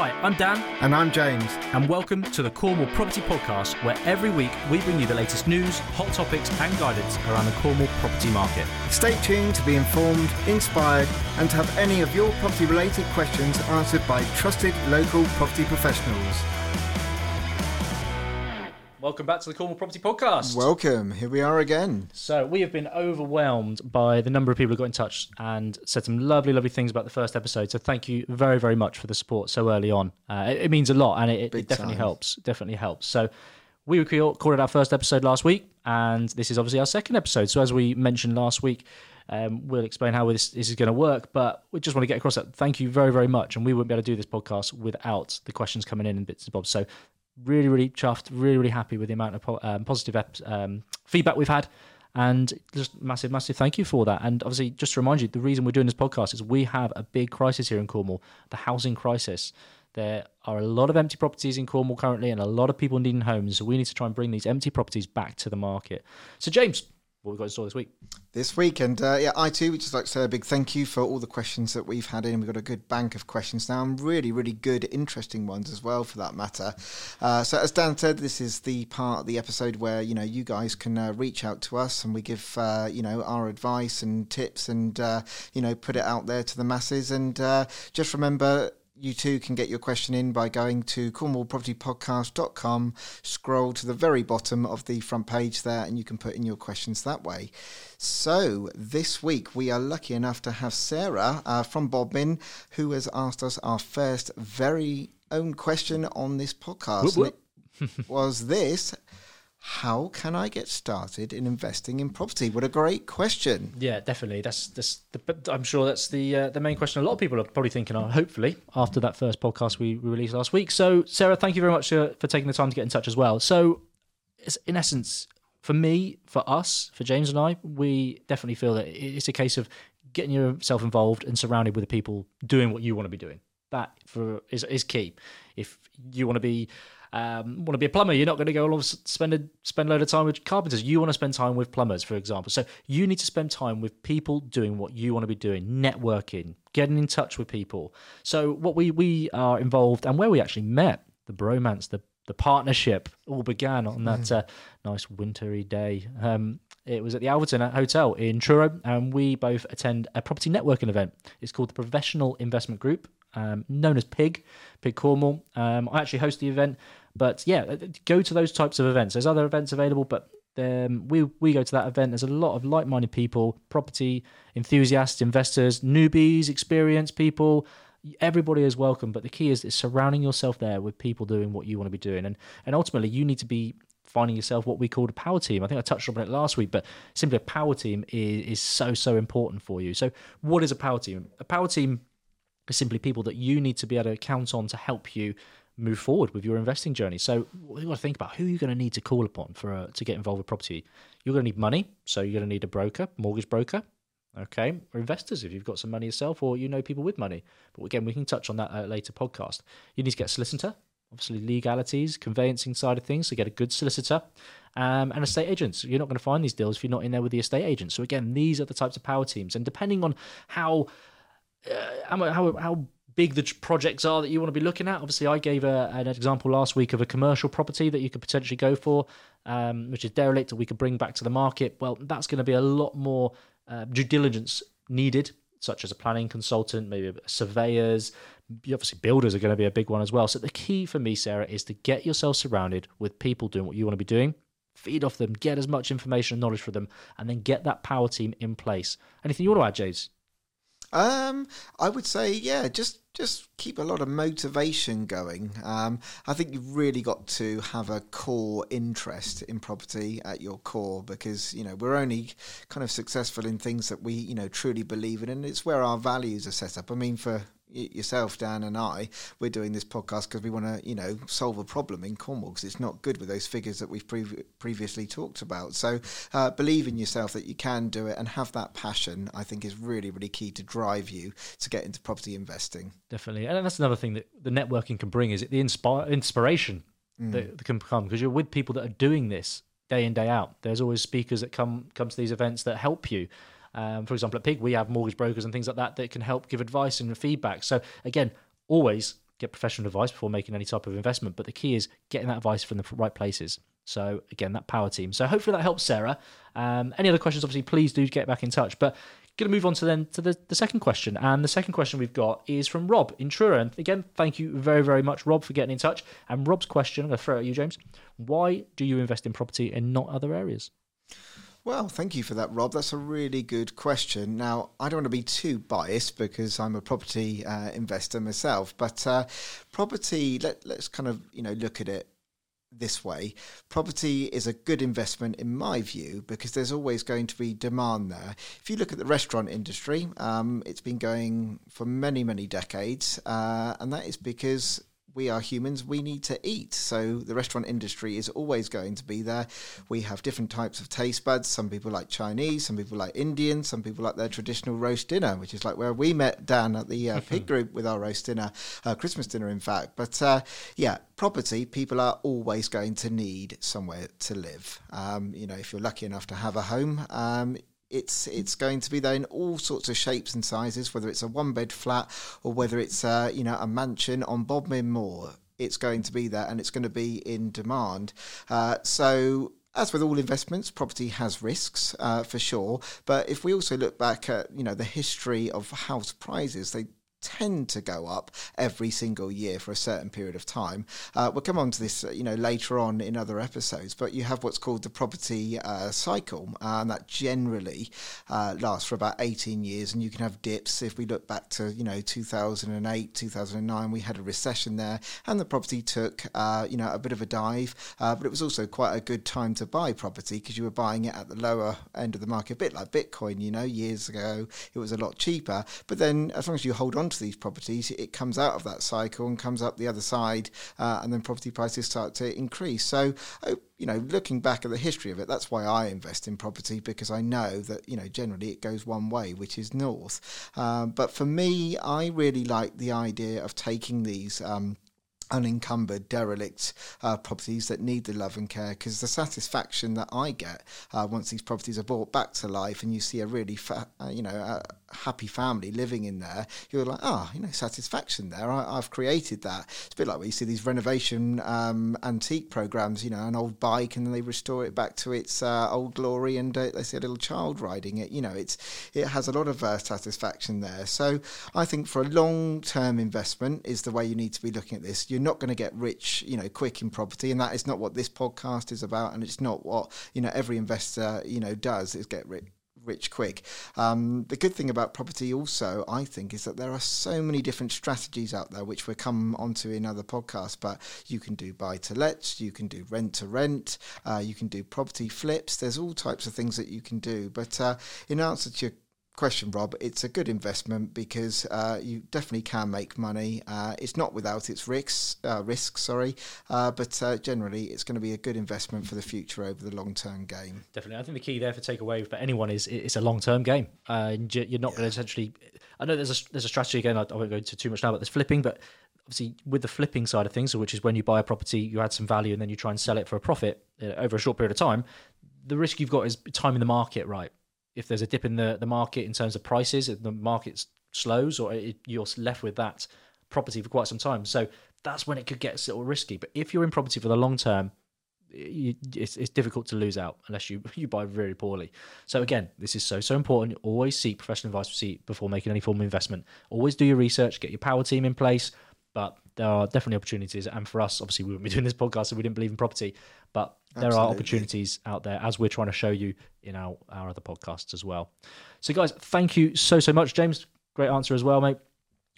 Hi, I'm Dan, And I'm James. and welcome to the Cornwall Property Podcast, where every week we bring you the latest news, hot topics, and guidance around the Cornwall property market. Stay tuned to be informed, inspired, and to have any of your property related questions answered by trusted local property professionals. Welcome back to the Cornwall Property Podcast. Welcome. Here we are again. So we have been overwhelmed by the number of people who got in touch and said some lovely, lovely things about the first episode. So thank you very, very much for the support so early on. Uh, it, it means a lot, and it, it definitely time. helps. Definitely helps. So we recorded our first episode last week, and this is obviously our second episode. So as we mentioned last week, um, we'll explain how this, this is going to work. But we just want to get across that. Thank you very, very much, and we wouldn't be able to do this podcast without the questions coming in and bits and bobs. So really, really chuffed, really, really happy with the amount of po- um, positive um, feedback we've had. And just massive, massive thank you for that. And obviously, just to remind you, the reason we're doing this podcast is we have a big crisis here in Cornwall the housing crisis. There are a lot of empty properties in Cornwall currently, and a lot of people needing homes. So we need to try and bring these empty properties back to the market. So, James, what we got in store this week? This week, and uh, yeah, I too would just like to say a big thank you for all the questions that we've had in. We've got a good bank of questions now, and really, really good, interesting ones as well, for that matter. Uh, so, as Dan said, this is the part of the episode where you know you guys can uh, reach out to us, and we give uh, you know our advice and tips, and uh, you know put it out there to the masses. And uh, just remember, you too can get your question in by going to cornwallpropertypodcast.com, scroll to the very bottom of the front page there, and you can put in your questions that way. So, this week we are lucky enough to have Sarah uh, from Bodmin, who has asked us our first very own question on this podcast. Whoop, it was this How can I get started in investing in property? What a great question. Yeah, definitely. That's that's. The, I'm sure that's the uh, the main question. A lot of people are probably thinking on. Hopefully, after that first podcast we, released last week. So, Sarah, thank you very much for taking the time to get in touch as well. So, in essence, for me, for us, for James and I, we definitely feel that it's a case of getting yourself involved and surrounded with the people doing what you want to be doing. That for is is key. If you want to be um, want to be a plumber, you're not going to go along spend a, spend a load of time with carpenters. You want to spend time with plumbers, for example. So you need to spend time with people doing what you want to be doing, networking, getting in touch with people. So what we we are involved and where we actually met, the bromance, the the partnership all began on that uh, nice wintry day. Um, it was at the Alverton Hotel in Truro, and we both attend a property networking event. It's called the Professional Investment Group, um, known as PIG, PIG Cornwall. Um, I actually host the event, but yeah, go to those types of events. There's other events available, but um, we we go to that event. There's a lot of like-minded people, property enthusiasts, investors, newbies, experienced people. Everybody is welcome, but the key is, is surrounding yourself there with people doing what you want to be doing, and and ultimately you need to be finding yourself what we called a power team. I think I touched on it last week, but simply a power team is, is so so important for you. So, what is a power team? A power team is simply people that you need to be able to count on to help you move forward with your investing journey. So you've got to think about who you're going to need to call upon for uh, to get involved with property. You're going to need money, so you're going to need a broker, mortgage broker, okay, or investors if you've got some money yourself or you know people with money. But again, we can touch on that later podcast. You need to get a solicitor, obviously legalities, conveyancing side of things, so get a good solicitor. Um, and estate agents. You're not going to find these deals if you're not in there with the estate agents. So again, these are the types of power teams, and depending on how how, how, how big the projects are that you want to be looking at. Obviously, I gave a, an example last week of a commercial property that you could potentially go for, um, which is derelict that we could bring back to the market. Well, that's going to be a lot more uh, due diligence needed, such as a planning consultant, maybe surveyors. Obviously, builders are going to be a big one as well. So, the key for me, Sarah, is to get yourself surrounded with people doing what you want to be doing. Feed off them, get as much information and knowledge from them, and then get that power team in place. Anything you want to add, James? Um, I would say, yeah, just just keep a lot of motivation going. Um, I think you've really got to have a core interest in property at your core because you know we're only kind of successful in things that we you know truly believe in, and it's where our values are set up. I mean, for yourself, Dan, and I, we're doing this podcast because we want to, you know, solve a problem in Cornwall because it's not good with those figures that we've prev- previously talked about. So, uh, believe in yourself that you can do it and have that passion. I think is really, really key to drive you to get into property investing. Definitely, and that's another thing that the networking can bring is it the inspire inspiration that, that can come because you're with people that are doing this day in day out. There's always speakers that come come to these events that help you. Um, for example, at Pig, we have mortgage brokers and things like that that can help give advice and feedback. So again, always get professional advice before making any type of investment. But the key is getting that advice from the right places. So again, that power team. So hopefully that helps Sarah. Um, any other questions? Obviously, please do get back in touch. But going to move on to then to the, the second question. And the second question we've got is from Rob in Truro. And again, thank you very, very much, Rob, for getting in touch. And Rob's question, I'm going to throw at you, James. Why do you invest in property and not other areas? Well, thank you for that, Rob. That's a really good question. Now, I don't want to be too biased because I'm a property uh, investor myself, but uh, property, let, let's kind of you know look at it this way. Property is a good investment in my view because there's always going to be demand there. If you look at the restaurant industry, um, it's been going for many, many decades, uh, and that is because we are humans, we need to eat. So the restaurant industry is always going to be there. We have different types of taste buds. Some people like Chinese, some people like Indian, some people like their traditional roast dinner, which is like where we met Dan at the uh, pig group with our roast dinner, uh, Christmas dinner, in fact. But uh, yeah, property, people are always going to need somewhere to live. Um, you know, if you're lucky enough to have a home, um, it's it's going to be there in all sorts of shapes and sizes, whether it's a one bed flat or whether it's uh, you know a mansion on Bodmin Moor. It's going to be there, and it's going to be in demand. Uh, so as with all investments, property has risks uh, for sure. But if we also look back at you know the history of house prices, they tend to go up every single year for a certain period of time. Uh, we'll come on to this, uh, you know, later on in other episodes. But you have what's called the property uh, cycle, uh, and that generally uh, lasts for about 18 years. And you can have dips. If we look back to, you know, 2008, 2009, we had a recession there, and the property took, you know, a bit of a dive. but it was also quite a good time to buy property because you were buying it at the lower end of the market, a bit like Bitcoin. You know, years ago it was a lot cheaper. But then, as long as you hold on these properties, it comes out of that cycle and comes up the other side, uh, and then property prices start to increase. So, uh, you know, looking back at the history of it, that's why I invest in property because I know that you know generally it goes one way, which is north. Um, but for me, I really like the idea of taking these. Um, unencumbered, derelict uh, properties that need the love and care because the satisfaction that I get uh, once these properties are brought back to life and you see a really, fa- uh, you know, a happy family living in there, you're like, ah, oh, you know, satisfaction there. I, have created that. It's a bit like you see these renovation um, antique programs, you know, an old bike and then they restore it back to its uh, old glory and uh, they see a little child riding it. You know, it's it has a lot of uh, satisfaction there. So I think for a long term investment is the way you need to be looking at this. You're not going to get rich, you know, quick in property, and that is not what this podcast is about, and it's not what you know every investor you know does is get rich rich quick. Um, the good thing about property, also, I think, is that there are so many different strategies out there, which we'll come onto in other podcasts. But you can do buy to let, you can do rent to rent, uh, you can do property flips. There's all types of things that you can do. But uh, in answer to your question, Rob. It's a good investment because uh, you definitely can make money. Uh, it's not without its risks, uh, risks, sorry, uh, but uh, generally it's going to be a good investment for the future over the long term game. Definitely, I think the key there for takeaway for anyone is it's a long term game. Uh, you're not yeah. going to essentially. I know there's a there's a strategy again. I, I won't go into too much now, but there's flipping, but obviously with the flipping side of things, which is when you buy a property, you add some value and then you try and sell it for a profit over a short period of time. The risk you've got is timing the market right if there's a dip in the, the market in terms of prices, if the market slows, or it, you're left with that property for quite some time. So that's when it could get a little risky. But if you're in property for the long term, it's, it's difficult to lose out unless you you buy very poorly. So again, this is so so important. Always seek professional advice before making any form of investment. Always do your research. Get your power team in place. But there are definitely opportunities, and for us, obviously, we wouldn't be doing this podcast if we didn't believe in property. But there Absolutely. are opportunities out there, as we're trying to show you in our, our other podcasts as well. So, guys, thank you so, so much. James, great answer as well, mate.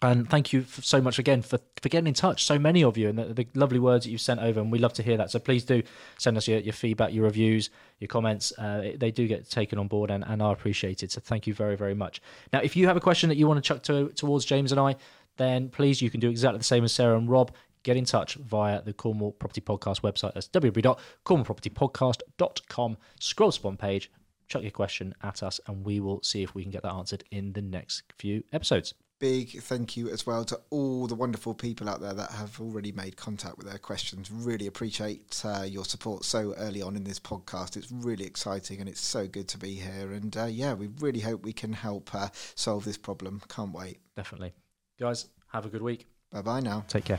And thank you so much again for, for getting in touch. So many of you and the, the, lovely words that you've sent over, and we love to hear that. So please do send us your, your feedback, your reviews, your comments. Uh, they do get taken on board and, and are appreciated. So thank you very, very much. Now, if you have a question that you want to chuck to, towards James and I, then please you can do exactly the same as Sarah and Rob get in touch via the Cornwall Property Podcast website. That's www.cornwallpropertypodcast.com. Scroll to one page, chuck your question at us, and we will see if we can get that answered in the next few episodes. Big thank you as well to all the wonderful people out there that have already made contact with their questions. Really appreciate uh, your support so early on in this podcast. It's really exciting and it's so good to be here. And uh, yeah, we really hope we can help uh, solve this problem. Can't wait. Definitely. Guys, have a good week. Bye bye now. Take care.